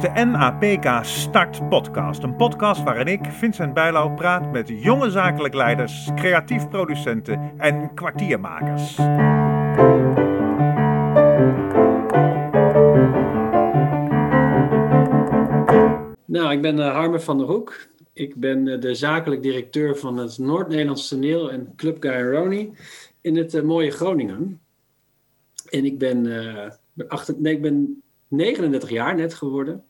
de NAPK Start Podcast. Een podcast waarin ik, Vincent Bijlau, praat met jonge zakelijk leiders, creatief producenten en kwartiermakers. Nou, ik ben uh, Harmer van der Hoek. Ik ben uh, de zakelijk directeur van het Noord-Nederlands toneel en Club Guy in het uh, mooie Groningen. En ik ben, ben, achter, nee, ik ben 39 jaar net geworden.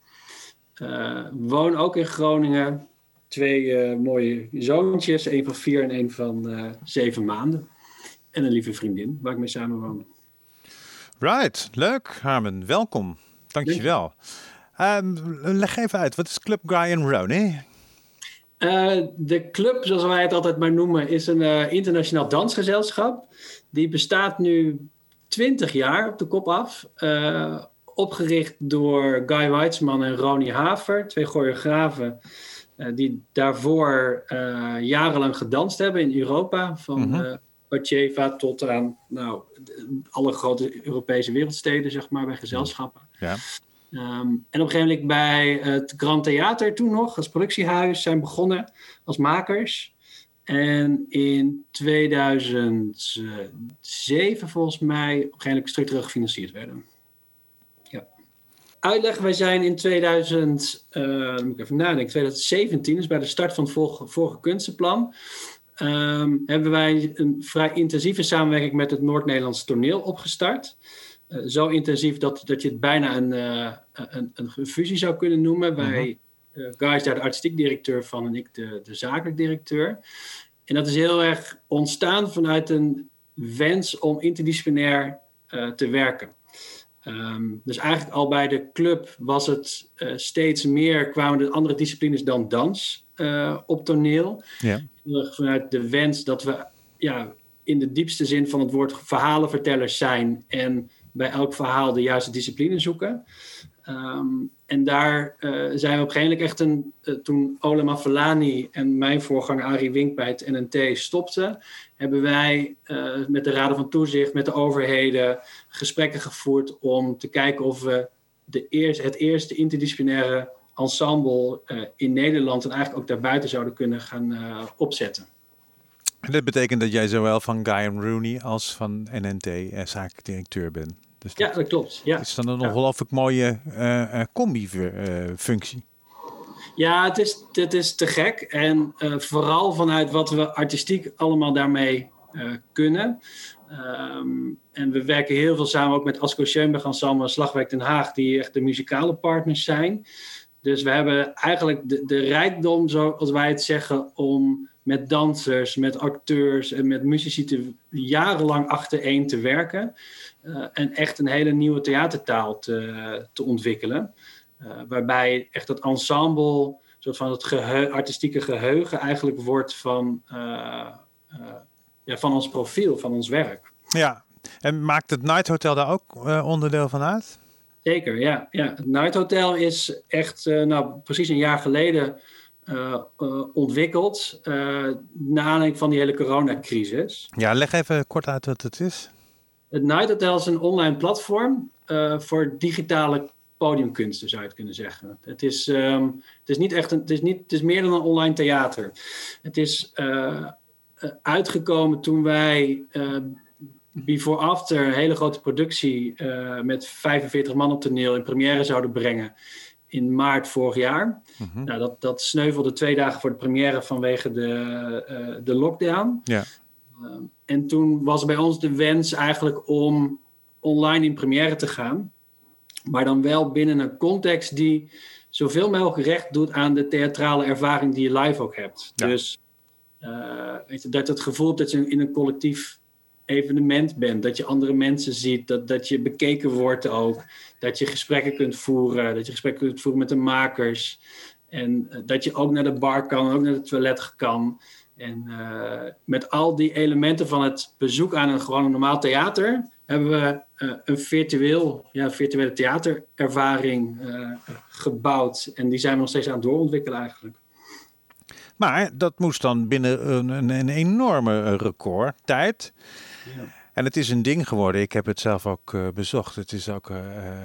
woon ook in Groningen. Twee mooie zoontjes, een van vier en een van zeven maanden. En een lieve vriendin waar ik mee samen woon. Right, leuk Harmen. Welkom. Dankjewel. Um, leg even uit, wat is Club Guy? Uh, de club, zoals wij het altijd maar noemen, is een uh, internationaal dansgezelschap. Die bestaat nu 20 jaar op de kop af. Uh, opgericht door Guy Weitzman en Ronnie Haver, twee choreografen. die daarvoor jarenlang gedanst hebben in Europa. Van mm -hmm. tot aan nou, alle grote Europese wereldsteden, zeg maar, bij gezelschappen. Ja. Um, en op een gegeven moment bij het Grand Theater toen nog, als productiehuis, zijn begonnen als makers. En in 2007 volgens mij op een gegeven moment structureel gefinancierd werden. Ja. Uitleg, wij zijn in 2000, uh, dan moet ik even nadenken, 2017, dus bij de start van het vorige, vorige kunstenplan, um, hebben wij een vrij intensieve samenwerking met het Noord-Nederlands toneel opgestart. Eh, zo intensief dat, dat je het bijna een, uh, een, een fusie zou kunnen noemen. Mhm. Wij, Guy is daar de artistiek directeur van en ik de, de zakelijk directeur. En dat is heel erg ontstaan vanuit een wens om interdisciplinair te werken. Um, dus eigenlijk al bij de club was het steeds meer, kwamen de andere disciplines dan dans op toneel. Ja. Vanuit de wens dat we ja, in de diepste zin van het woord verhalenvertellers zijn en bij elk verhaal de juiste discipline zoeken. Um, en daar uh, zijn we op een gegeven moment echt een. Uh, toen Olema Falani en mijn voorganger Arie Wink bij het NNT stopten, hebben wij uh, met de Raden van Toezicht, met de overheden, gesprekken gevoerd om te kijken of we de eerst, het eerste interdisciplinaire ensemble in Nederland en eigenlijk ook daarbuiten zouden kunnen gaan opzetten. En dit betekent dat jij zowel van Guy Rooney als van NNT zakelijk directeur bent. Dus ja, dat klopt. Ja. Is dan een ongelooflijk mooie uh, combi-functie. ja, het is, het is te gek. En uh, vooral vanuit wat we artistiek allemaal daarmee uh, kunnen. Um, en we werken heel veel samen ook met Asko Schoenberg Ensemble Slagwerk Den Haag, die echt de muzikale partners zijn. Dus we hebben eigenlijk de, de rijkdom, zoals wij het zeggen, om met dansers, met acteurs en met muzici te, jarenlang achtereen te werken. Uh, en echt een hele nieuwe theatertaal te, te ontwikkelen. Uh, waarbij echt het ensemble, soort van het geheu artistieke geheugen, eigenlijk wordt van, uh, ja, van ons profiel, van ons werk. Ja, en maakt het Night Hotel daar ook onderdeel van uit? Zeker, ja. ja. Het Night Hotel is echt, nou, precies een jaar geleden uh, ontwikkeld. Naar aanleiding van die hele coronacrisis. Ja, leg even kort uit wat het is. Het Night Hotel is een online platform voor digitale podiumkunsten, zou je het kunnen zeggen. Het is, um, het is niet echt een, het is, niet, het is meer dan een online theater. Het is uitgekomen toen wij Before After, een hele grote productie met 45 man op toneel in première zouden brengen in maart vorig jaar. Mhm. nou, dat, dat sneuvelde twee dagen voor de première vanwege de, uh, de lockdown. Ja. Uh, en toen was bij ons de wens eigenlijk om online in première te gaan. Maar dan wel binnen een context die zoveel mogelijk recht doet aan de theatrale ervaring die je live ook hebt. Dus uh, dat het gevoel dat je in een collectief evenement bent. Dat je andere mensen ziet, dat, dat je bekeken wordt ook. Dat je gesprekken kunt voeren, dat je gesprekken kunt voeren met de makers. En uh, dat je ook naar de bar kan, ook naar het toilet kan. En uh, met al die elementen van het bezoek aan een gewoon normaal theater... hebben we uh, een virtueel, ja, virtuele theaterervaring gebouwd. En die zijn we nog steeds aan het doorontwikkelen eigenlijk. Maar dat moest dan binnen een, een, een enorme record tijd. En het is een ding geworden. Ik heb het zelf ook uh, bezocht. Het is ook uh,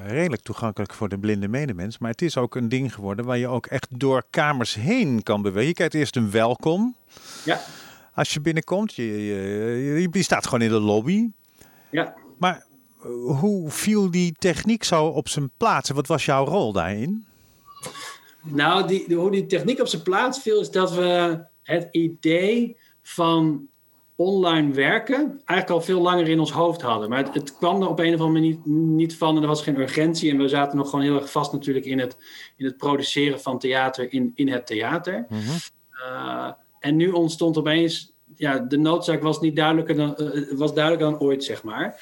redelijk toegankelijk voor de blinde medemens. Maar het is ook een ding geworden waar je ook echt door kamers heen kan bewegen. Je krijgt eerst een welkom. Ja. Als je binnenkomt, je, je, je staat gewoon in de lobby. Ja. Maar hoe viel die techniek zo op zijn plaats? Wat was jouw rol daarin? Nou, die, hoe die techniek op zijn plaats viel, is dat we het idee van online werken eigenlijk al veel langer in ons hoofd hadden. Maar het, het, kwam er op een of andere manier niet, niet van en er was geen urgentie. En we zaten nog gewoon heel erg vast natuurlijk in het, in het produceren van theater in, in het theater. Mhm. Uh, en nu ontstond opeens, ja, de noodzaak was niet duidelijker dan, uh, was duidelijker dan ooit, zeg maar.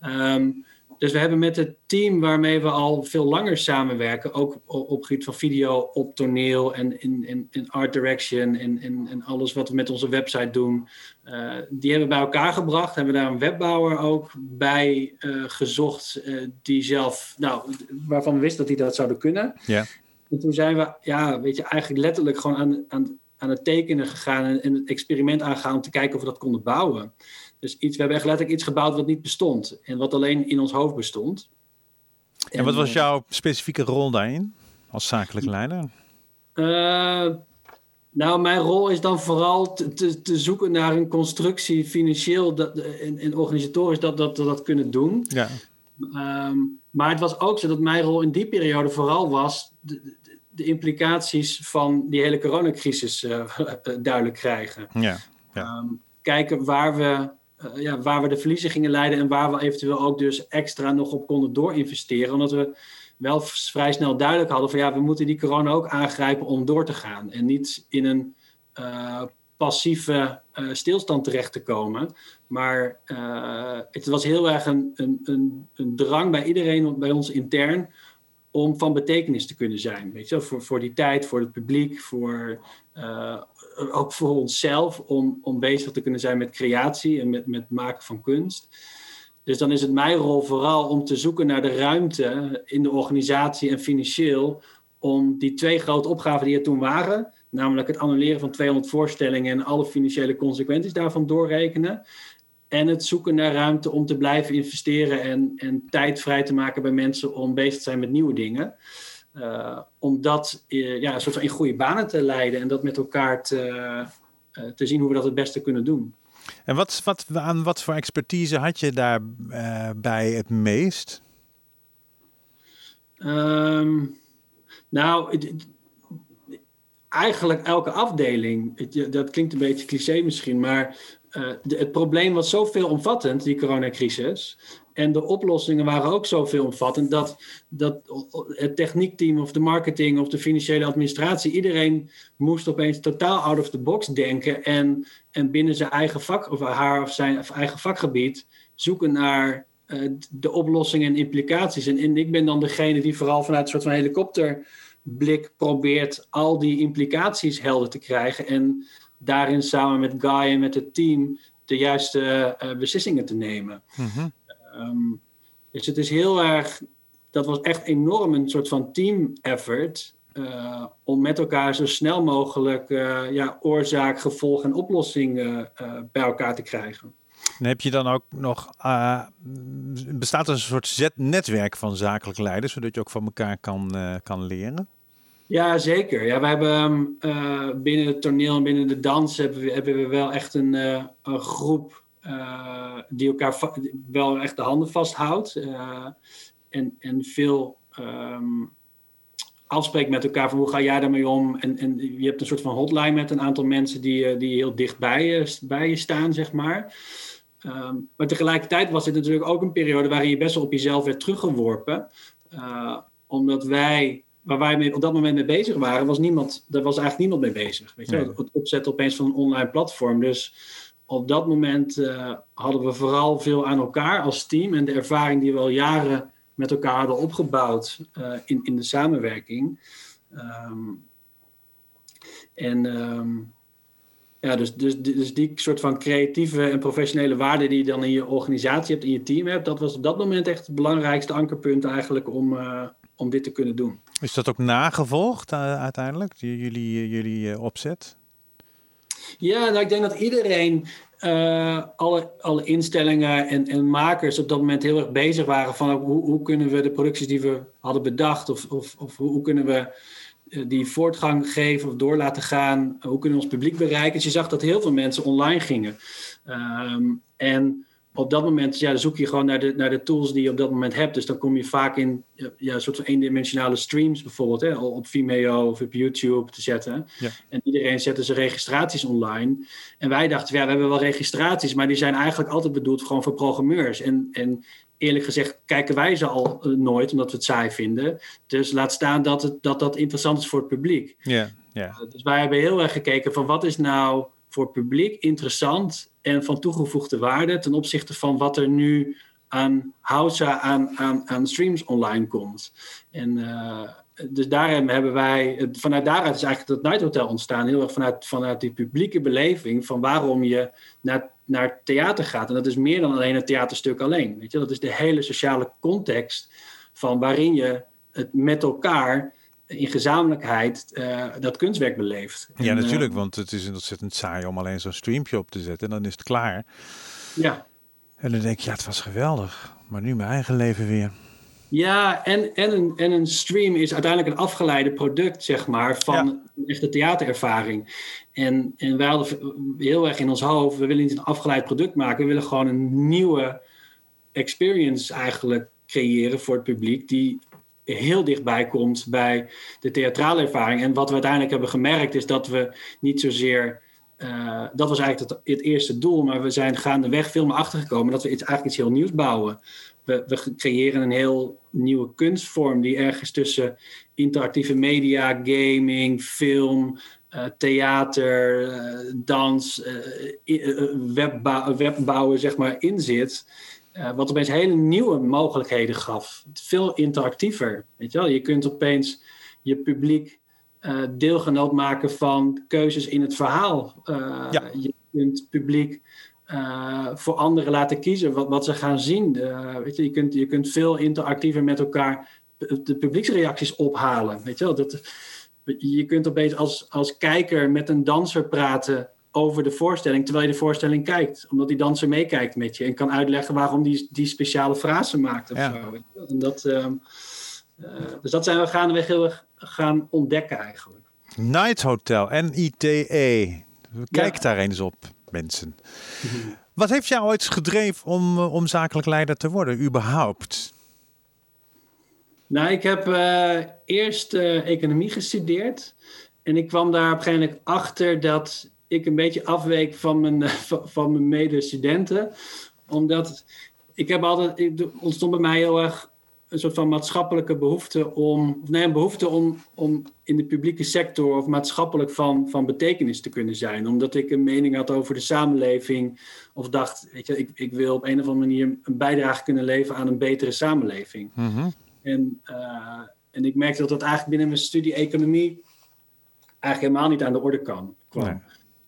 Um, dus we hebben met het team waarmee we al veel langer samenwerken, ook op gebied van video, op toneel en in, in, in art direction en, en alles wat we met onze website doen, uh, die hebben we bij elkaar gebracht. Hebben daar een webbouwer ook bij uh, gezocht, uh, die zelf, nou, waarvan we wisten dat die dat zouden kunnen. Ja. En toen zijn we, ja, weet je, eigenlijk letterlijk gewoon aan, aan, aan het tekenen gegaan en, en het experiment aangegaan om te kijken of we dat konden bouwen. Dus iets, we hebben echt letterlijk iets gebouwd wat niet bestond. En wat alleen in ons hoofd bestond. En, en wat was jouw specifieke rol daarin? Als zakelijk leider? Uh, nou, mijn rol is dan vooral te, te, te zoeken naar een constructie financieel dat, en, en organisatorisch dat, dat we dat kunnen doen. Ja. Um, maar het was ook zo dat mijn rol in die periode vooral was de, de, de implicaties van die hele coronacrisis uh, duidelijk krijgen. Ja. ja. Um, kijken waar we uh, ja, waar we de verliezen gingen leiden en waar we eventueel ook dus extra nog op konden doorinvesteren. Omdat we wel vrij snel duidelijk hadden van ja, we moeten die corona ook aangrijpen om door te gaan. En niet in een uh, passieve uh, stilstand terecht te komen. Maar het was heel erg een, een, een, een drang bij iedereen, bij ons intern, om van betekenis te kunnen zijn. Weet je, voor, voor die tijd, voor het publiek, voor, uh, ook voor onszelf, om, om bezig te kunnen zijn met creatie en met, met maken van kunst. Dus dan is het mijn rol vooral om te zoeken naar de ruimte in de organisatie en financieel om die twee grote opgaven die er toen waren, namelijk het annuleren van 200 voorstellingen en alle financiële consequenties daarvan doorrekenen, en het zoeken naar ruimte om te blijven investeren en, en tijd vrij te maken bij mensen om bezig te zijn met nieuwe dingen. Uh, om dat uh, ja, een soort van in goede banen te leiden en dat met elkaar te, uh, te zien hoe we dat het beste kunnen doen. En wat, wat, aan wat voor expertise had je daarbij het meest? Um, nou, het, eigenlijk elke afdeling. Het, dat klinkt een beetje cliché misschien, maar de, het probleem was zo veelomvattend, die coronacrisis. En de oplossingen waren ook zo veelomvattend dat, dat het techniekteam of de marketing of de financiële administratie, iedereen moest opeens totaal out of the box denken en, en binnen zijn eigen vak of haar of zijn of eigen vakgebied zoeken naar uh, de oplossingen en implicaties. En, en ik ben dan degene die vooral vanuit een soort van helikopterblik probeert al die implicaties helder te krijgen en daarin samen met Guy en met het team de juiste uh, beslissingen te nemen. Mm-hmm. Um, dus het is heel erg, dat was echt enorm een soort van team effort. Uh, om met elkaar zo snel mogelijk uh, ja, oorzaak, gevolg en oplossing bij elkaar te krijgen. En heb je dan ook nog, bestaat er een soort netwerk van zakelijk leiders, zodat je ook van elkaar kan, kan leren? Ja, zeker. Ja, we hebben uh, binnen het toneel en binnen de dans hebben we, hebben we wel echt een, groep die elkaar wel echt de handen vasthoudt. en, en veel um, afspreekt met elkaar van hoe ga jij daarmee om. En, en je hebt een soort van hotline met een aantal mensen die, die heel dicht bij je, bij je staan, zeg maar. Um, maar tegelijkertijd was dit natuurlijk ook een periode waarin je best wel op jezelf werd teruggeworpen. omdat wij waar wij mee, op dat moment mee bezig waren, was niemand, daar was eigenlijk niemand mee bezig. Weet je? Het opzetten opeens van een online platform. Dus op dat moment uh, hadden we vooral veel aan elkaar als team en de ervaring die we al jaren met elkaar hadden opgebouwd uh, in, in de samenwerking. Um, en um, ja, dus, dus, dus die soort van creatieve en professionele waarde die je dan in je organisatie hebt, in je team hebt, dat was op dat moment echt het belangrijkste ankerpunt eigenlijk om, uh, om dit te kunnen doen. Is dat ook nagevolgd uh, uiteindelijk, jullie, jullie uh, opzet? Ja, nou, ik denk dat iedereen alle, alle instellingen en, en makers op dat moment heel erg bezig waren van hoe, hoe kunnen we de producties die we hadden bedacht, of, of, of hoe kunnen we die voortgang geven of door laten gaan, hoe kunnen we ons publiek bereiken. Dus je zag dat heel veel mensen online gingen. Um, en op dat moment ja, dan zoek je gewoon naar de, naar de tools die je op dat moment hebt. Dus dan kom je vaak in ja, een soort van eendimensionale streams bijvoorbeeld, hè, op Vimeo of op YouTube te zetten. Ja. En iedereen zette zijn registraties online. En wij dachten, ja, we hebben wel registraties, maar die zijn eigenlijk altijd bedoeld gewoon voor programmeurs. En, en eerlijk gezegd kijken wij ze al uh, nooit, omdat we het saai vinden. Dus laat staan dat het, dat, dat interessant is voor het publiek. Ja, ja. Uh, dus wij hebben heel erg gekeken van wat is nou voor het publiek interessant en van toegevoegde waarde ten opzichte van wat er nu aan Hausa, aan, aan, aan streams online komt. En uh, dus daarom hebben wij, vanuit daaruit is eigenlijk het Night Hotel ontstaan, heel erg vanuit, vanuit die publieke beleving van waarom je naar, naar theater gaat. En dat is meer dan alleen het theaterstuk alleen. Weet je? Dat is de hele sociale context van waarin je het met elkaar in gezamenlijkheid uh, dat kunstwerk beleeft. Ja, en, natuurlijk, uh, want het is ontzettend saai om alleen zo'n streampje op te zetten en dan is het klaar. Ja. En dan denk je, ja, het was geweldig, maar nu mijn eigen leven weer. Ja, en, en, een, en een stream is uiteindelijk een afgeleide product, zeg maar, van ja. een echte theaterervaring. En, en wij hadden heel erg in ons hoofd, we willen niet een afgeleid product maken, we willen gewoon een nieuwe experience eigenlijk creëren voor het publiek, die heel dichtbij komt bij de theatrale ervaring. En wat we uiteindelijk hebben gemerkt is dat we niet zozeer. Uh, dat was eigenlijk het, het, eerste doel, maar we zijn gaandeweg veel meer achtergekomen dat we iets, eigenlijk iets heel nieuws bouwen. We, we creëren een heel nieuwe kunstvorm die ergens tussen interactieve media, gaming, film, uh, theater, uh, dans, webbouwen, webbouwen, zeg maar, in zit. Wat opeens hele nieuwe mogelijkheden gaf. Veel interactiever. Weet je, wel? je kunt opeens je publiek deelgenoot maken van keuzes in het verhaal. Ja. Je kunt publiek voor anderen laten kiezen wat, wat ze gaan zien. weet je, je, kunt, je kunt veel interactiever met elkaar de publieksreacties ophalen. Weet je, wel? Dat, je kunt opeens als, als kijker met een danser praten over de voorstelling terwijl je de voorstelling kijkt. Omdat die danser meekijkt met je en kan uitleggen waarom die, die speciale frase maakt. Of ja. zo. En dat, uh, uh, dus dat zijn we gaandeweg heel erg gaan ontdekken eigenlijk. Night Hotel, NITE. Kijk ja. daar eens op, mensen. Wat heeft jou ooit gedreven om, om zakelijk leider te worden, überhaupt? Nou, ik heb uh, eerst economie gestudeerd. En ik kwam daar op een gegeven moment achter dat ik een beetje afweek van mijn, van mijn medestudenten. Omdat ik heb altijd, ontstond bij mij heel erg een soort van maatschappelijke behoefte om, nee, een behoefte om, om in de publieke sector of maatschappelijk van, van betekenis te kunnen zijn. Omdat ik een mening had over de samenleving of dacht, weet je, ik, ik wil op een of andere manier een bijdrage kunnen leveren aan een betere samenleving. Mm -hmm. En, uh, en ik merkte dat dat eigenlijk binnen mijn studie economie eigenlijk helemaal niet aan de orde kan, kwam.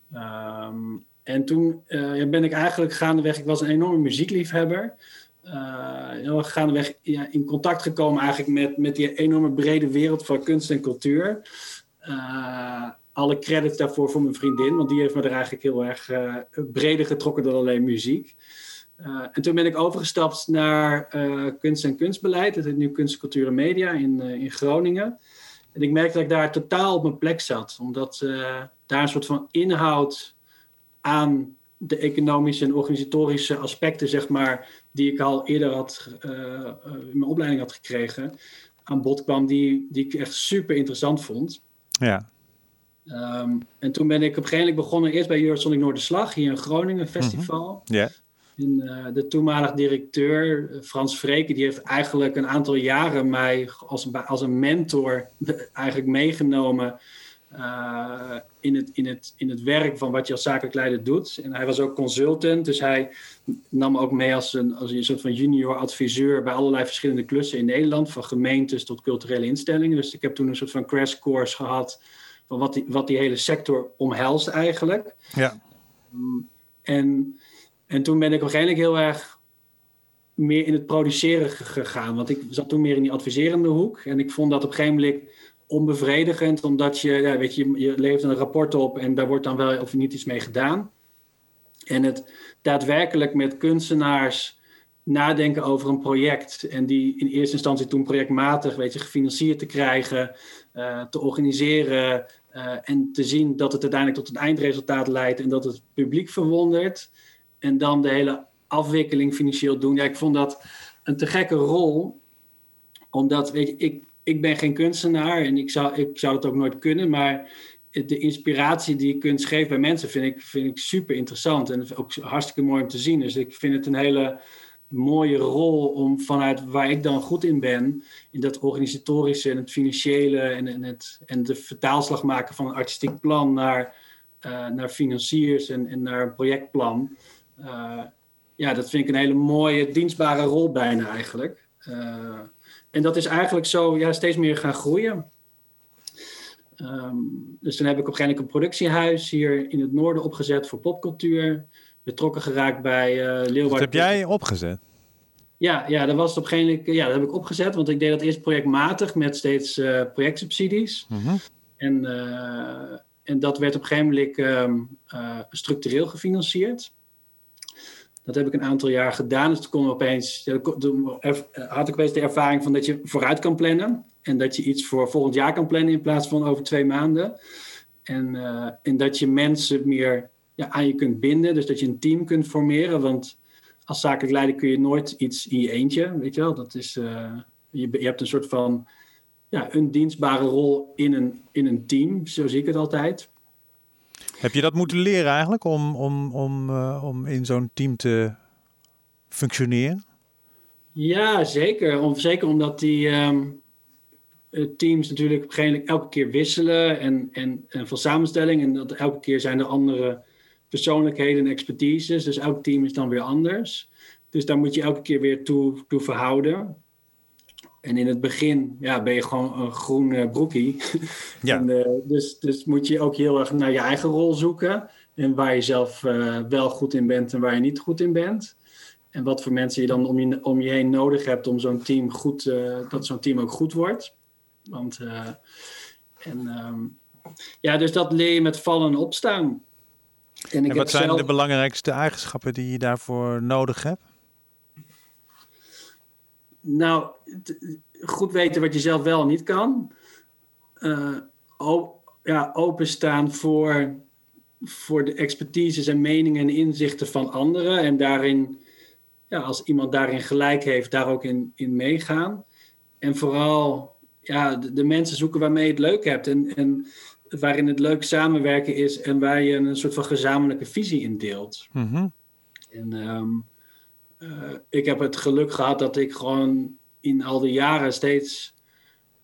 Nee. Um, en toen uh, ben ik eigenlijk gaandeweg, ik was een enorme muziekliefhebber. Uh, gaandeweg ja, in contact gekomen eigenlijk met, met die enorme brede wereld van kunst en cultuur. Uh, alle credits daarvoor voor mijn vriendin, want die heeft me er eigenlijk heel erg breder getrokken dan alleen muziek. en toen ben ik overgestapt naar kunst en kunstbeleid. Het heet nu Kunst, Cultuur en Media in, in Groningen. En ik merkte dat ik daar totaal op mijn plek zat, omdat daar een soort van inhoud aan de economische en organisatorische aspecten, zeg maar, die ik al eerder had, uh, in mijn opleiding had gekregen, aan bod kwam, die, die ik echt super interessant vond. Ja. Um, en toen ben ik op een gegeven moment begonnen, eerst bij Eurosonic Noorderslag, hier in Groningen, festival. Mm -hmm. yeah. En, uh, de toenmalig directeur, Frans Vreken, die heeft eigenlijk een aantal jaren mij als, als een mentor eigenlijk meegenomen uh, in, het, in, het, in het werk van wat je als zakelijk leider doet. En hij was ook consultant, dus hij nam ook mee als een, als een soort van junior adviseur bij allerlei verschillende klussen in Nederland, van gemeentes tot culturele instellingen. Dus ik heb toen een soort van crash course gehad van wat die, wat die hele sector omhelst eigenlijk. Ja. Um, en, en toen ben ik waarschijnlijk heel erg meer in het produceren gegaan. Want ik zat toen meer in die adviserende hoek. En ik vond dat op een gegeven moment onbevredigend, omdat je, ja, weet je, je levert een rapport op en daar wordt dan wel of niet iets mee gedaan. En het daadwerkelijk met kunstenaars nadenken over een project. En die in eerste instantie toen projectmatig, weet je, gefinancierd te krijgen, uh, te organiseren. Uh, en te zien dat het uiteindelijk tot een eindresultaat leidt en dat het publiek verwondert. En dan de hele afwikkeling financieel doen. Ja, ik vond dat een te gekke rol. Omdat, weet je, ik, ik ben geen kunstenaar en ik zou, ik zou het ook nooit kunnen. Maar de inspiratie die kunst geeft bij mensen vind ik, vind ik super interessant. En ook hartstikke mooi om te zien. Dus ik vind het een hele mooie rol om vanuit waar ik dan goed in ben, in dat organisatorische en het financiële en, en, het, en de vertaalslag maken van een artistiek plan naar, uh, naar financiers en, en naar een projectplan. Uh, ja, dat vind ik een hele mooie, dienstbare rol bijna eigenlijk. Uh, en dat is eigenlijk zo ja, steeds meer gaan groeien. Um, dus toen heb ik op een een productiehuis hier in het noorden opgezet voor popcultuur betrokken geraakt bij uh, Leeuwarden. Dat heb jij opgezet? Ja, ja, dat was op een ja, dat heb ik opgezet, want ik deed dat eerst projectmatig met steeds uh, projectsubsidies. Mm en, uh, en dat werd op een gegeven moment um, structureel gefinancierd. Dat heb ik een aantal jaar gedaan. Dus toen opeens, had ik opeens de ervaring van dat je vooruit kan plannen. En dat je iets voor volgend jaar kan plannen in plaats van over twee maanden. En, en dat je mensen meer ja, aan je kunt binden. Dus dat je een team kunt formeren. Want als zakelijk leider kun je nooit iets in je eentje, weet je wel. Dat is, uh, je, je, hebt een soort van, ja, een dienstbare rol in een, in een team. Zo zie ik het altijd. Heb je dat moeten leren eigenlijk om, om, om, uh, om in zo'n team te functioneren? Ja, zeker. Om, zeker omdat die um, teams natuurlijk op een gegeven moment elke keer wisselen en, en, en van samenstelling. En dat elke keer zijn er andere persoonlijkheden en expertises. Dus elk team is dan weer anders. Dus daar moet je elke keer weer toe, toe verhouden. En in het begin ja, ben je gewoon een groen broekie. Ja. en, uh, dus, dus moet je ook heel erg naar je eigen rol zoeken. En waar je zelf uh, wel goed in bent en waar je niet goed in bent. En wat voor mensen je dan om je, om je heen nodig hebt om zo'n team goed, uh, dat zo'n team ook goed wordt. Want, en, um, ja, dus dat leer je met vallen en opstaan. En, en wat zijn de belangrijkste eigenschappen die je daarvoor nodig hebt? Nou, goed weten wat je zelf wel en niet kan. Uh, ja, openstaan voor, voor de expertises en meningen en inzichten van anderen. En daarin, ja, als iemand daarin gelijk heeft, daar ook in, in meegaan. En vooral ja, de, de mensen zoeken waarmee je het leuk hebt. En, en waarin het leuk samenwerken is en waar je een soort van gezamenlijke visie in deelt. Mm En um, uh, ik heb het geluk gehad dat ik gewoon in al die jaren steeds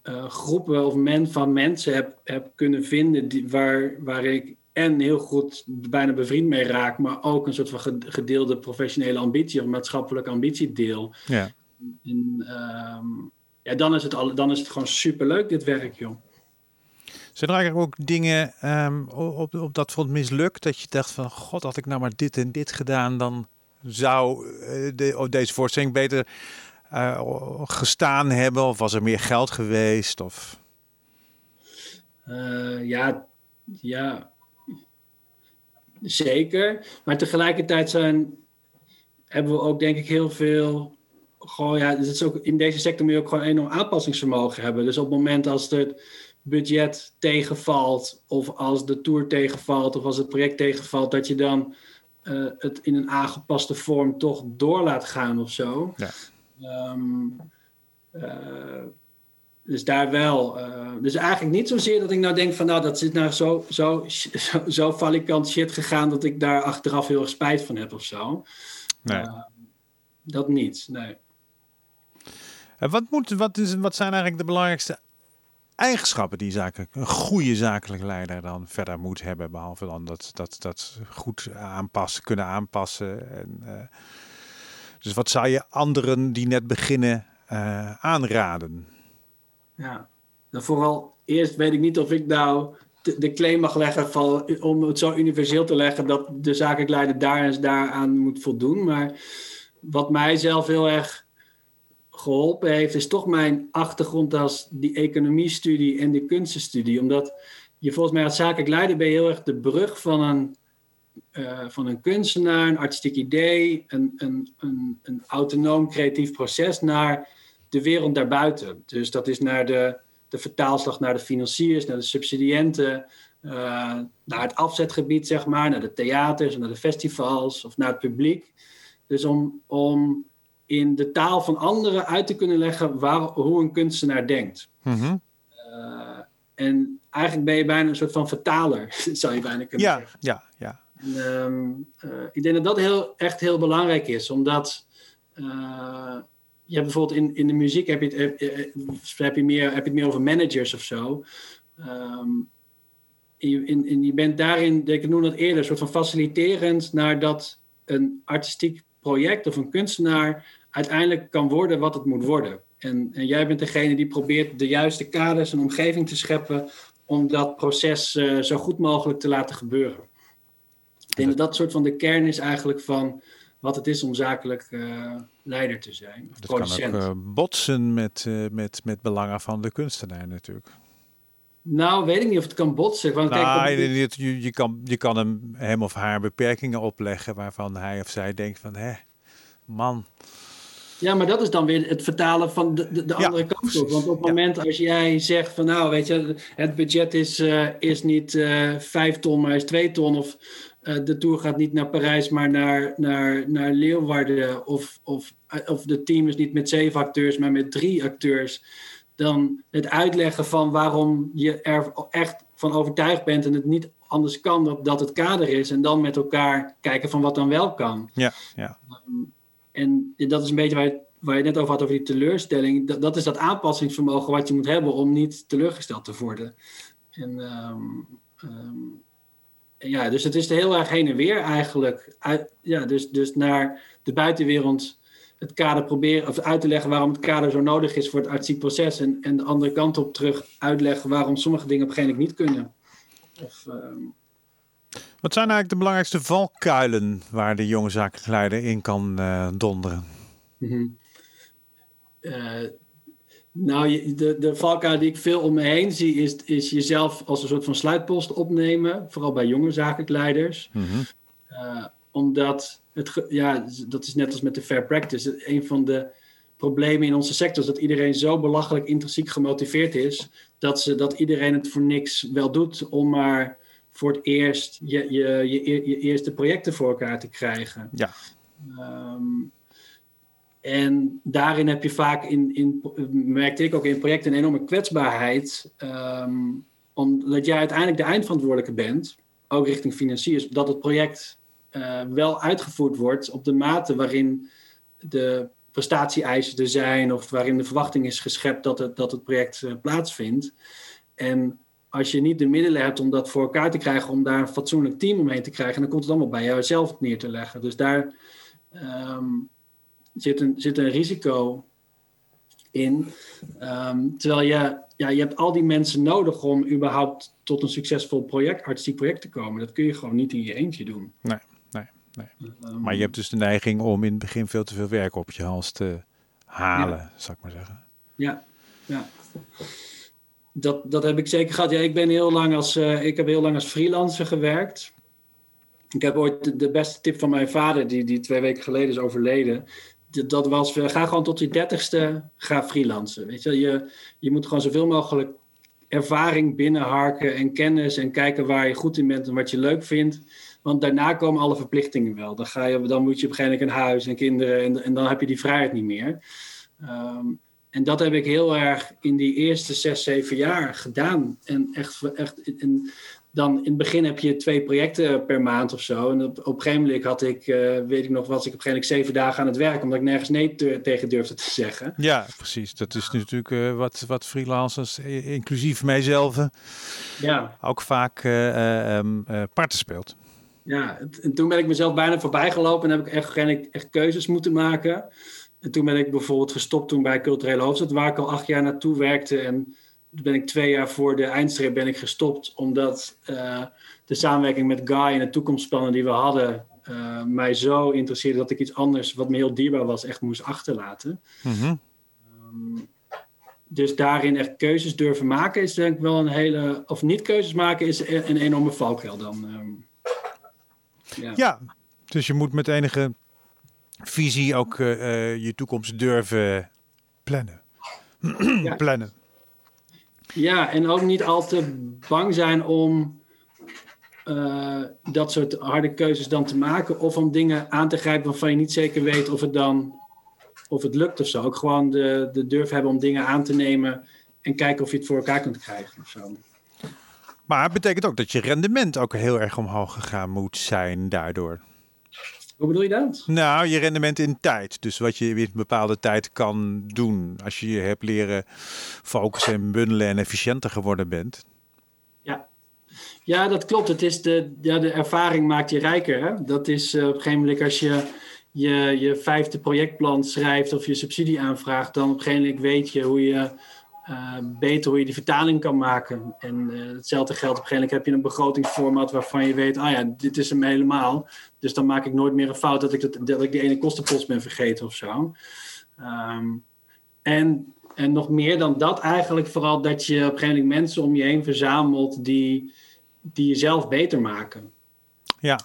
uh, groepen of men van mensen heb, heb kunnen vinden die, waar, waar ik en heel goed bijna bevriend mee raak, maar ook een soort van gedeelde professionele ambitie of maatschappelijke ambitie deel. Ja. En, um, ja, dan is, het al, dan is het gewoon superleuk, dit werk, joh. Zijn er eigenlijk ook dingen um, op, op dat front mislukt? Dat je dacht van, god, had ik nou maar dit en dit gedaan, dan zou uh, de, oh, deze voorstelling beter uh, gestaan hebben? Of was er meer geld geweest? Of... Uh, ja, ja, zeker. Maar tegelijkertijd zijn, hebben we ook denk ik heel veel... Gewoon, ja, het is ook, in deze sector moet je ook gewoon enorm aanpassingsvermogen hebben. Dus op het moment als het budget tegenvalt, of als de tour tegenvalt, of als het project tegenvalt, dat je dan uh, het in een aangepaste vorm toch door laat gaan of zo. Ja. Um, uh, dus daar wel. Uh, dus eigenlijk niet zozeer dat ik nou denk van nou dat zit nou zo, zo, zo, zo valikant shit gegaan dat ik daar achteraf heel erg spijt van heb of zo. Nee. dat niet, nee. Wat, moet, wat, is, wat zijn eigenlijk de belangrijkste eigenschappen die zakelijk, een goede zakelijk leider dan verder moet hebben. Behalve dan dat, dat, dat goed aanpassen, kunnen aanpassen. En, uh, dus wat zou je anderen die net beginnen uh, aanraden? Ja, nou, vooral eerst weet ik niet of ik nou de claim mag leggen van, om het zo universeel te leggen dat de zakelijk leider daar en daaraan moet voldoen. Maar wat mij zelf heel erg geholpen heeft, is toch mijn achtergrond als die economiestudie en die kunstenstudie. Omdat je volgens mij als zakelijk leider ben je heel erg de brug van een van een kunstenaar, een artistiek idee, een, een, een, een autonoom creatief proces naar de wereld daarbuiten. Dus dat is naar de, de vertaalslag naar de financiers, naar de subsidiënten, uh, naar het afzetgebied, zeg maar, naar de theaters, naar de festivals of naar het publiek. Dus om, om in de taal van anderen uit te kunnen leggen waar, hoe een kunstenaar denkt. Mhm. Uh, en eigenlijk ben je bijna een soort van vertaler, zou je bijna kunnen ja, zeggen. Ja, ja. En, um, uh, ik denk dat dat heel, echt heel belangrijk is, omdat je hebt bijvoorbeeld in, in de muziek heb je, het, heb, heb, je meer, heb je het meer over managers of zo. Um, in, in, je bent daarin, ik noem dat eerder, een soort van faciliterend naar dat een artistiek project of een kunstenaar uiteindelijk kan worden wat het moet worden. En, en jij bent degene die probeert de juiste kaders en omgeving te scheppen om dat proces uh, zo goed mogelijk te laten gebeuren. Ik denk dat dat soort van de kern is eigenlijk van wat het is om zakelijk uh, leider te zijn. Dat producent. kan ook uh, botsen met, met, met belangen van de kunstenaar natuurlijk. Nou, weet ik niet of het kan botsen. Want nou, kijk, je, je, je, kan, je kan hem, hem of haar beperkingen opleggen waarvan hij of zij denkt van, hé, man. Ja, maar dat is dan weer het vertalen van de, de, de andere kant op. Want op het ja. moment als jij zegt van, nou, weet je, het budget is, uh, is niet uh, vijf ton, maar is twee ton. Of uh, de tour gaat niet naar Parijs, maar naar, naar, naar Leeuwarden. Of, of, of de team is niet met zeven acteurs, maar met drie acteurs dan het uitleggen van waarom je er echt van overtuigd bent en het niet anders kan dat, dat het kader is. En dan met elkaar kijken van wat dan wel kan. Ja, ja. Um, en dat is een beetje waar je, waar je net over had, over die teleurstelling. Dat, dat is dat aanpassingsvermogen wat je moet hebben om niet teleurgesteld te worden. En, um, en ja, dus het is heel erg heen en weer eigenlijk. Uit, ja, dus, dus naar de buitenwereld het kader proberen of uit te leggen waarom het kader zo nodig is voor het artistiek proces. En, de andere kant op terug uitleggen waarom sommige dingen op een gegeven moment niet kunnen. Of, um... Wat zijn eigenlijk de belangrijkste valkuilen waar de jonge zakelijke leider in kan uh, donderen? Mm -hmm. uh, nou, de, de valkuil die ik veel om me heen zie, is, is jezelf als een soort van sluitpost opnemen. Vooral bij jonge zakelijk leiders. Mm -hmm. uh, omdat het, ja, dat is net als met de fair practice. Een van de problemen in onze sector is dat iedereen zo belachelijk intrinsiek gemotiveerd is. Dat, ze, dat iedereen het voor niks wel doet om maar voor het eerst je, je, je, je eerste projecten voor elkaar te krijgen. Ja. Um, en daarin heb je vaak, in, in, merkte ik ook in projecten, een enorme kwetsbaarheid. Um, omdat jij uiteindelijk de eindverantwoordelijke bent, ook richting financiers, dat het project uh, wel uitgevoerd wordt op de mate waarin de prestatie-eisen er zijn of waarin de verwachting is geschept dat het, dat het project uh, plaatsvindt. En als je niet de middelen hebt om dat voor elkaar te krijgen, om daar een fatsoenlijk team omheen te krijgen, dan komt het allemaal bij jouzelf neer te leggen. Dus daar um, zit, een, zit een risico in. Um, terwijl je, ja, je hebt al die mensen nodig om überhaupt tot een succesvol project, artistiek project te komen. Dat kun je gewoon niet in je eentje doen. Nee. Nee. Maar je hebt dus de neiging om in het begin veel te veel werk op je hals te halen, ja. zou ik maar zeggen. Ja, ja. Dat, dat heb ik zeker gehad. Ja, ik, ben heel lang als, uh, ik heb heel lang als freelancer gewerkt. Ik heb ooit de, beste tip van mijn vader, die, die twee weken geleden is overleden. Dat was, ga gewoon tot je dertigste, ga freelancen. Weet je, je, je moet gewoon zoveel mogelijk ervaring binnenharken en kennis en kijken waar je goed in bent en wat je leuk vindt. Want daarna komen alle verplichtingen wel. Dan, ga je, dan moet je op een gegeven moment een huis en kinderen en, en dan heb je die vrijheid niet meer. Um, en dat heb ik heel erg in die eerste zes, zeven jaar gedaan. En echt, echt en dan in het begin heb je twee projecten per maand of zo. En op, op een gegeven moment had ik, uh, weet ik nog, was ik op een gegeven moment zeven dagen aan het werk, omdat ik nergens nee te, tegen durfde te zeggen. Ja, precies. Dat is natuurlijk uh, wat, wat freelancers, inclusief mijzelf, ja. ook vaak uh, um, parten speelt. Ja, en toen ben ik mezelf bijna voorbij gelopen en heb ik echt, echt keuzes moeten maken. En toen ben ik bijvoorbeeld gestopt toen bij Culturele Hoofdstad, waar ik al acht jaar naartoe werkte. En toen ben ik twee jaar voor de eindstreep ben ik gestopt, omdat uh, de samenwerking met Guy en de toekomstplannen die we hadden, uh, mij zo interesseerde dat ik iets anders, wat me heel dierbaar was, echt moest achterlaten. -hmm. um, dus daarin echt keuzes durven maken is denk ik wel een hele, of niet keuzes maken is een enorme valkuil dan. Um, Ja. Ja, dus je moet met enige visie ook eh, eh, je toekomst durven plannen. Ja. plannen. Ja, en ook niet al te bang zijn om eh, dat soort harde keuzes dan te maken. Of om dingen aan te grijpen waarvan je niet zeker weet of het dan of het lukt of zo. Ook gewoon de, de durf hebben om dingen aan te nemen en kijken of je het voor elkaar kunt krijgen of zo. Maar het betekent ook dat je rendement ook heel erg omhoog gegaan moet zijn daardoor. Hoe bedoel je dat? Nou, je rendement in tijd. Dus wat je in een bepaalde tijd kan doen. Als je je hebt leren focussen en bundelen en efficiënter geworden bent. Ja. Ja, dat klopt. Het is de, ja, de ervaring maakt je rijker. Hè? Dat is eh, op een gegeven moment als je, je je vijfde projectplan schrijft of je subsidie aanvraagt, dan op een gegeven moment weet je hoe je eh, beter hoe je die vertaling kan maken. En eh, hetzelfde geldt op een gegeven moment heb je een begrotingsformat waarvan je weet, ah ja, dit is hem helemaal. Dus dan maak ik nooit meer een fout dat ik, dat, dat ik die ene kostenpost ben vergeten of zo. Ehm, en, en nog meer dan dat eigenlijk vooral dat je op een gegeven moment mensen om je heen verzamelt die, die jezelf beter maken. Ja,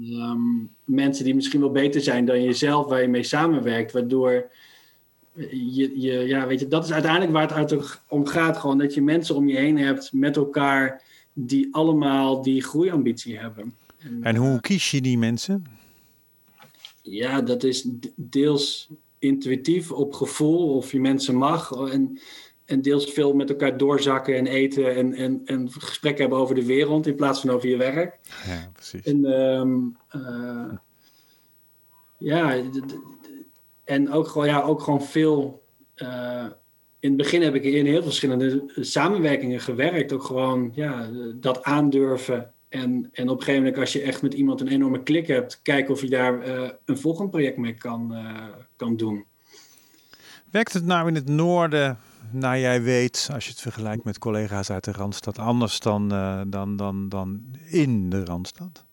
Ehm, mensen die misschien wel beter zijn dan jezelf, waar je mee samenwerkt, waardoor je, je, ja, weet je, dat is uiteindelijk waar het uit om gaat. Gewoon dat je mensen om je heen hebt met elkaar die allemaal die groeiambitie hebben. en hoe kies je die mensen? Ja, dat is deels intuïtief op gevoel of je mensen mag. En, en deels veel met elkaar doorzakken en eten en, en, en gesprekken hebben over de wereld in plaats van over je werk. Ja, precies. En, eh, ja, en ook gewoon, ja, ook gewoon veel. eh, in het begin heb ik in heel verschillende samenwerkingen gewerkt. Ook gewoon ja, dat aandurven. En, en op een gegeven moment, als je echt met iemand een enorme klik hebt, kijken of je daar eh, een volgend project mee kan, eh, kan doen. Werkt het nou in het noorden, naar jij weet, als je het vergelijkt met collega's uit de Randstad, anders dan, dan, dan, dan in de Randstad?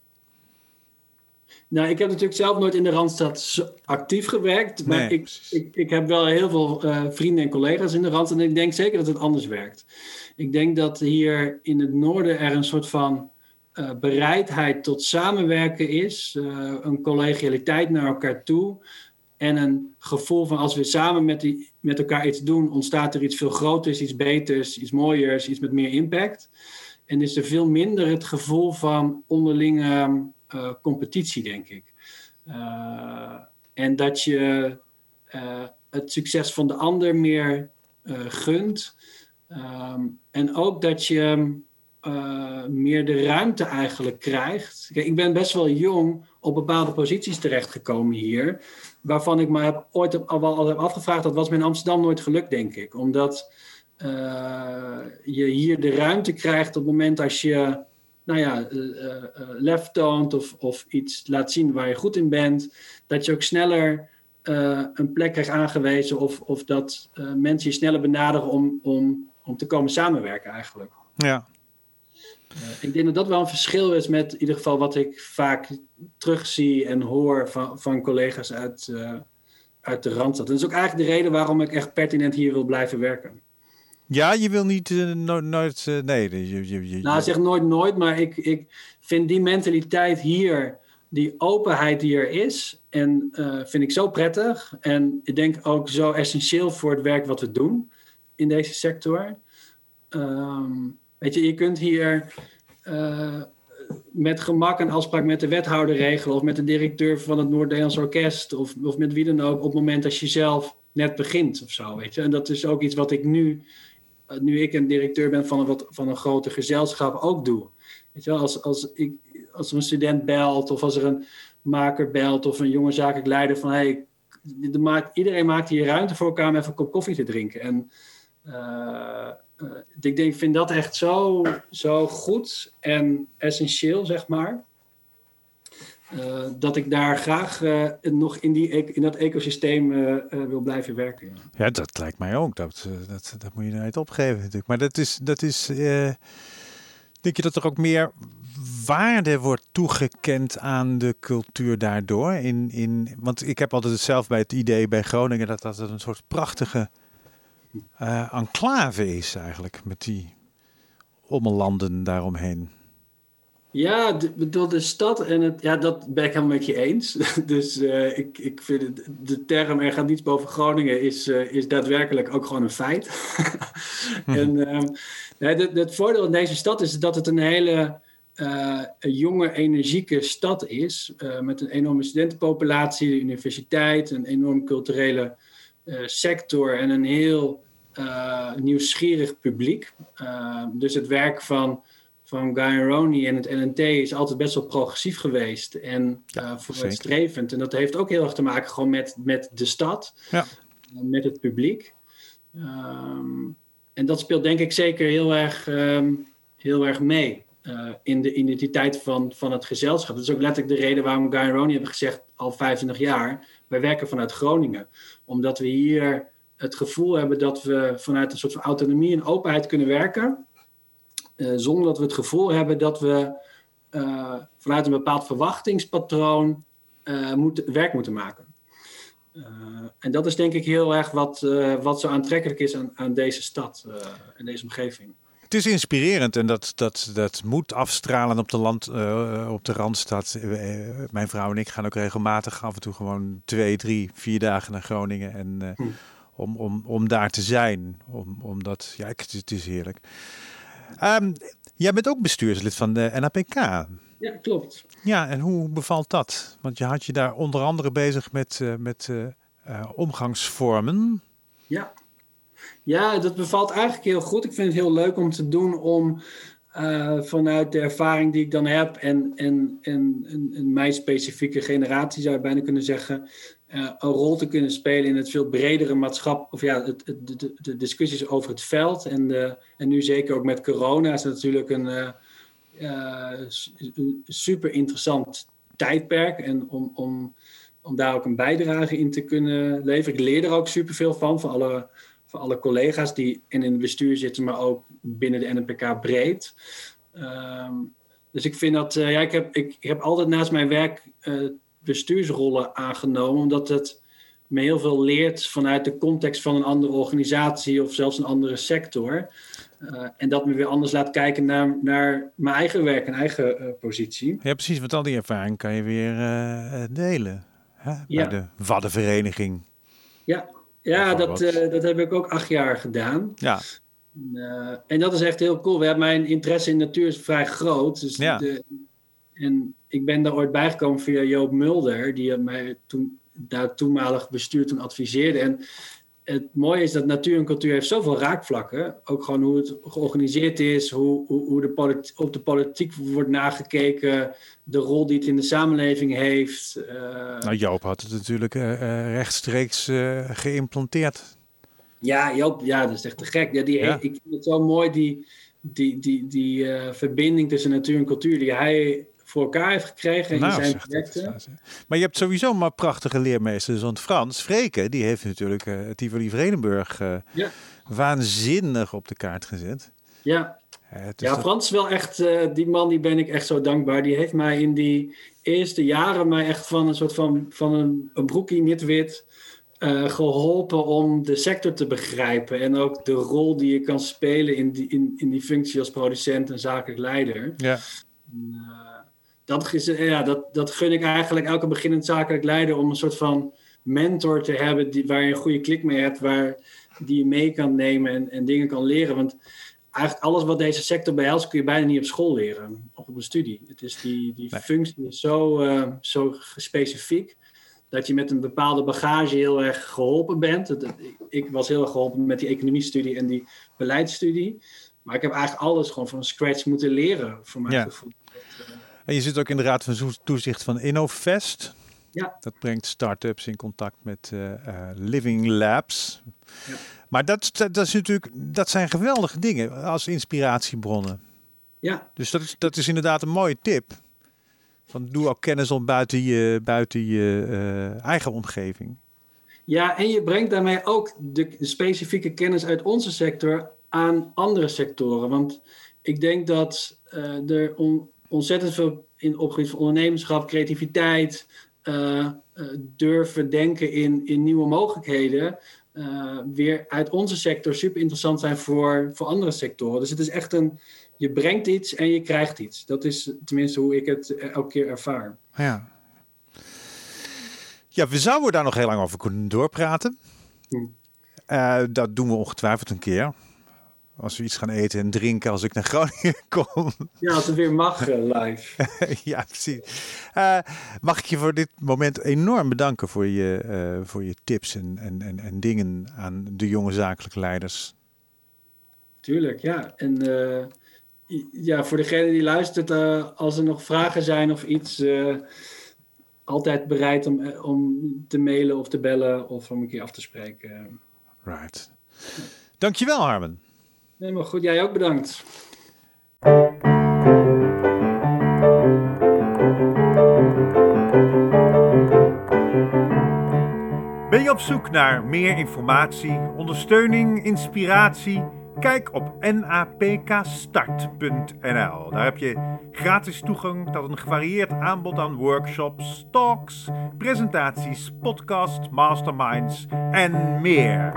Nou, ik heb natuurlijk zelf nooit in de Randstad actief gewerkt. Maar Nee, ik, ik, ik heb wel heel veel eh, vrienden en collega's in de Randstad. En ik denk zeker dat het anders werkt. Ik denk dat hier in het noorden er een soort van eh, bereidheid tot samenwerken is. eh, een collegialiteit naar elkaar toe. En een gevoel van als we samen met, die, met elkaar iets doen, ontstaat er iets veel groters, iets beters, iets mooiers, iets met meer impact. En is er veel minder het gevoel van onderlinge eh, competitie, denk ik. Eh, en dat je eh, het succes van de ander meer gunt. Ehm, en ook dat je meer de ruimte eigenlijk krijgt. Ik ben best wel jong op bepaalde posities terechtgekomen hier. Waarvan ik me heb ooit al wel heb afgevraagd. Dat was me in Amsterdam nooit gelukt, denk ik. Omdat je hier de ruimte krijgt op het moment als je nou ja, eh, eh, eh, lef toont of, of iets laat zien waar je goed in bent. Dat je ook sneller een plek krijgt aangewezen. Of, of dat mensen je sneller benaderen om, om, om te komen samenwerken eigenlijk. Ja, ik denk dat dat wel een verschil is met in ieder geval wat ik vaak terugzie en hoor van, van collega's uit, uit de Randstad. Dat is ook eigenlijk de reden waarom ik echt pertinent hier wil blijven werken. Ja je wil niet eh, no- nooit. eh, nee, je, je, je, Nou, zeg nooit nooit, maar ik, ik vind die mentaliteit hier, die openheid die er is, en eh, vind ik zo prettig. En ik denk ook zo essentieel voor het werk wat we doen in deze sector. Ehm, weet je, je kunt hier met gemak een afspraak met de wethouder regelen, of met de directeur van het Noord-Nederlands Orkest, of, of met wie dan ook, op het moment dat je zelf net begint of zo. Weet je? En dat is ook iets wat ik nu uh, nu ik een directeur ben van een, wat, van een grote gezelschap, ook doe. Weet je wel, als, als, ik, als een student belt of als er een maker belt of een jonge zakelijk leider van hey, de iedereen maakt hier ruimte voor elkaar om even een kop koffie te drinken. En uh, uh, ik denk, vind dat echt zo, zo goed en essentieel, zeg maar. Uh, dat ik daar graag uh, nog in, die, in dat ecosysteem uh, wil blijven werken. Ja. dat lijkt mij ook. Dat, dat, dat moet je nooit opgeven natuurlijk. Maar dat is, dat is denk je dat er ook meer waarde wordt toegekend aan de cultuur daardoor? In, in, want ik heb altijd zelf bij het idee bij Groningen dat dat een soort prachtige enclave is eigenlijk. Met die ommelanden daaromheen. Ja, de, de stad en het, ja, dat ben ik helemaal met je eens. Dus uh, ik, ik vind het, de term er gaat niets boven Groningen is, uh, is daadwerkelijk ook gewoon een feit. en uh, het, het voordeel in deze stad is dat het een hele uh, een jonge, energieke stad is. met een enorme studentenpopulatie, de universiteit, een enorm culturele sector en een heel nieuwsgierig publiek. dus het werk van van Guy Roney en het LNT is altijd best wel progressief geweest en ja, uh, vooruitstrevend. En dat heeft ook heel erg te maken gewoon met, met de stad, ja. Uh, met het publiek. Um, en dat speelt denk ik zeker heel erg, um, heel erg mee uh, in de identiteit van, van het gezelschap. Dat is ook letterlijk de reden waarom Guy Roney hebben gezegd al 25 jaar, wij werken vanuit Groningen. Omdat we hier het gevoel hebben dat we vanuit een soort van autonomie en openheid kunnen werken zonder dat we het gevoel hebben dat we uh, vanuit een bepaald verwachtingspatroon uh, moet, werk moeten maken. en dat is denk ik heel erg wat, wat zo aantrekkelijk is aan, aan deze stad en deze omgeving. Het is inspirerend en dat, dat, dat moet afstralen op de, land, op de Randstad. mijn vrouw en ik gaan ook regelmatig af en toe gewoon twee, drie, vier dagen naar Groningen. En, hm. om, om, om daar te zijn. Om, omdat, ja, het, het is heerlijk. Um, jij bent ook bestuurslid van de NAPK. Ja, klopt. Ja, en hoe bevalt dat? Want je had je daar onder andere bezig met, uh, met uh, uh, omgangsvormen. Ja. ja, dat bevalt eigenlijk heel goed. Ik vind het heel leuk om te doen om vanuit de ervaring die ik dan heb en, en, en, en, mijn specifieke generatie zou je bijna kunnen zeggen, een rol te kunnen spelen in het veel bredere maatschappij, of ja, het, het, de, de, discussies over het veld. En, de, en nu zeker ook met corona is natuurlijk een uh, uh, super interessant tijdperk. En om, om, om daar ook een bijdrage in te kunnen leveren. Ik leer er ook super veel van, van alle, van alle collega's die in het bestuur zitten, maar ook binnen de NPK breed. Um, dus ik vind dat, ja, ik heb, ik heb altijd naast mijn werk bestuursrollen aangenomen, omdat het me heel veel leert vanuit de context van een andere organisatie of zelfs een andere sector. Uh, en dat me weer anders laat kijken naar, naar mijn eigen werk en eigen uh, positie. Ja, precies, want al die ervaring kan je weer uh, delen hè? bij ja. de Waddenvereniging. Ja, ja dat, dat heb ik ook acht jaar gedaan. Ja. en dat is echt heel cool. We hebben mijn interesse in natuur is vrij groot. Dus ja. de, en ik ben daar ooit bijgekomen via Joop Mulder, die mij toen, daar toenmalig bestuur toen adviseerde. En het mooie is dat natuur en cultuur heeft zoveel raakvlakken. Ook gewoon hoe het georganiseerd is, hoe, hoe, hoe de op de politiek wordt nagekeken, de rol die het in de samenleving heeft. Uh... Nou, Joop had het natuurlijk uh, rechtstreeks uh, geïmplanteerd. Ja, Joop, ja, dat is echt te gek. Ja, die, ja. Ik vind het zo mooi, die, die, die, die verbinding tussen natuur en cultuur die hij voor elkaar heeft gekregen in nou, zijn projecten. Maar je hebt sowieso maar prachtige leermeesters. Want Frans Vreken, die heeft natuurlijk uh, Tivoli Vredenburg uh, ja. waanzinnig op de kaart gezet. Ja, ja Frans is wel echt, uh, die man die ben ik echt zo dankbaar. Die heeft mij in die eerste jaren mij echt van een soort van, van een, een broekie niet-wit... Uh, geholpen om de sector te begrijpen en ook de rol die je kan spelen in die, in, in die functie als producent en zakelijk leider. Ja. Uh, dat, is, ja, dat, dat gun ik eigenlijk elke beginnend zakelijk leider om een soort van mentor te hebben die, waar je een goede klik mee hebt, waar, die je mee kan nemen en, en dingen kan leren. Want eigenlijk alles wat deze sector behelst kun je bijna niet op school leren of op een studie. Het is die, die functie is zo, uh, zo specifiek dat je met een bepaalde bagage heel erg geholpen bent. Ik was heel erg geholpen met die economiestudie en die beleidsstudie. Maar ik heb eigenlijk alles gewoon van scratch moeten leren, voor mijn ja. gevoel. En je zit ook in de raad van toezicht van InnoVest. Ja. Dat brengt start-ups in contact met uh, uh, Living Labs. Ja. Maar dat, dat, is natuurlijk, dat zijn geweldige dingen als inspiratiebronnen. Ja. Dus dat is, dat is inderdaad een mooie tip. Van doe ook kennis op buiten je, buiten je uh, eigen omgeving. Ja, en je brengt daarmee ook de, specifieke kennis uit onze sector aan andere sectoren. Want ik denk dat er on, ontzettend veel in opgebied van ondernemerschap, creativiteit, uh, uh, durven denken in, in nieuwe mogelijkheden. Uh, weer uit onze sector super interessant zijn voor, voor andere sectoren. Dus het is echt een, je brengt iets en je krijgt iets. Dat is tenminste hoe ik het elke keer ervaar. Ja. Ja, we zouden daar nog heel lang over kunnen doorpraten. Hm. Uh, dat doen we ongetwijfeld een keer. Als we iets gaan eten en drinken als ik naar Groningen kom. Ja, als het weer mag uh, live. ja, precies. Uh, mag ik je voor dit moment enorm bedanken voor je, voor je tips en, en, en, en dingen aan de jonge zakelijke leiders. Tuurlijk, ja. En ja, voor degene die luistert, als er nog vragen zijn of iets altijd bereid om, om te mailen of te bellen of om een keer af te spreken. Right. Dankjewel, Harmen. Helemaal goed. Jij ook bedankt. Ben je op zoek naar meer informatie, ondersteuning, inspiratie? Kijk op napkstart.nl. Daar heb je gratis toegang tot een gevarieerd aanbod aan workshops, talks, presentaties, podcasts, masterminds en meer.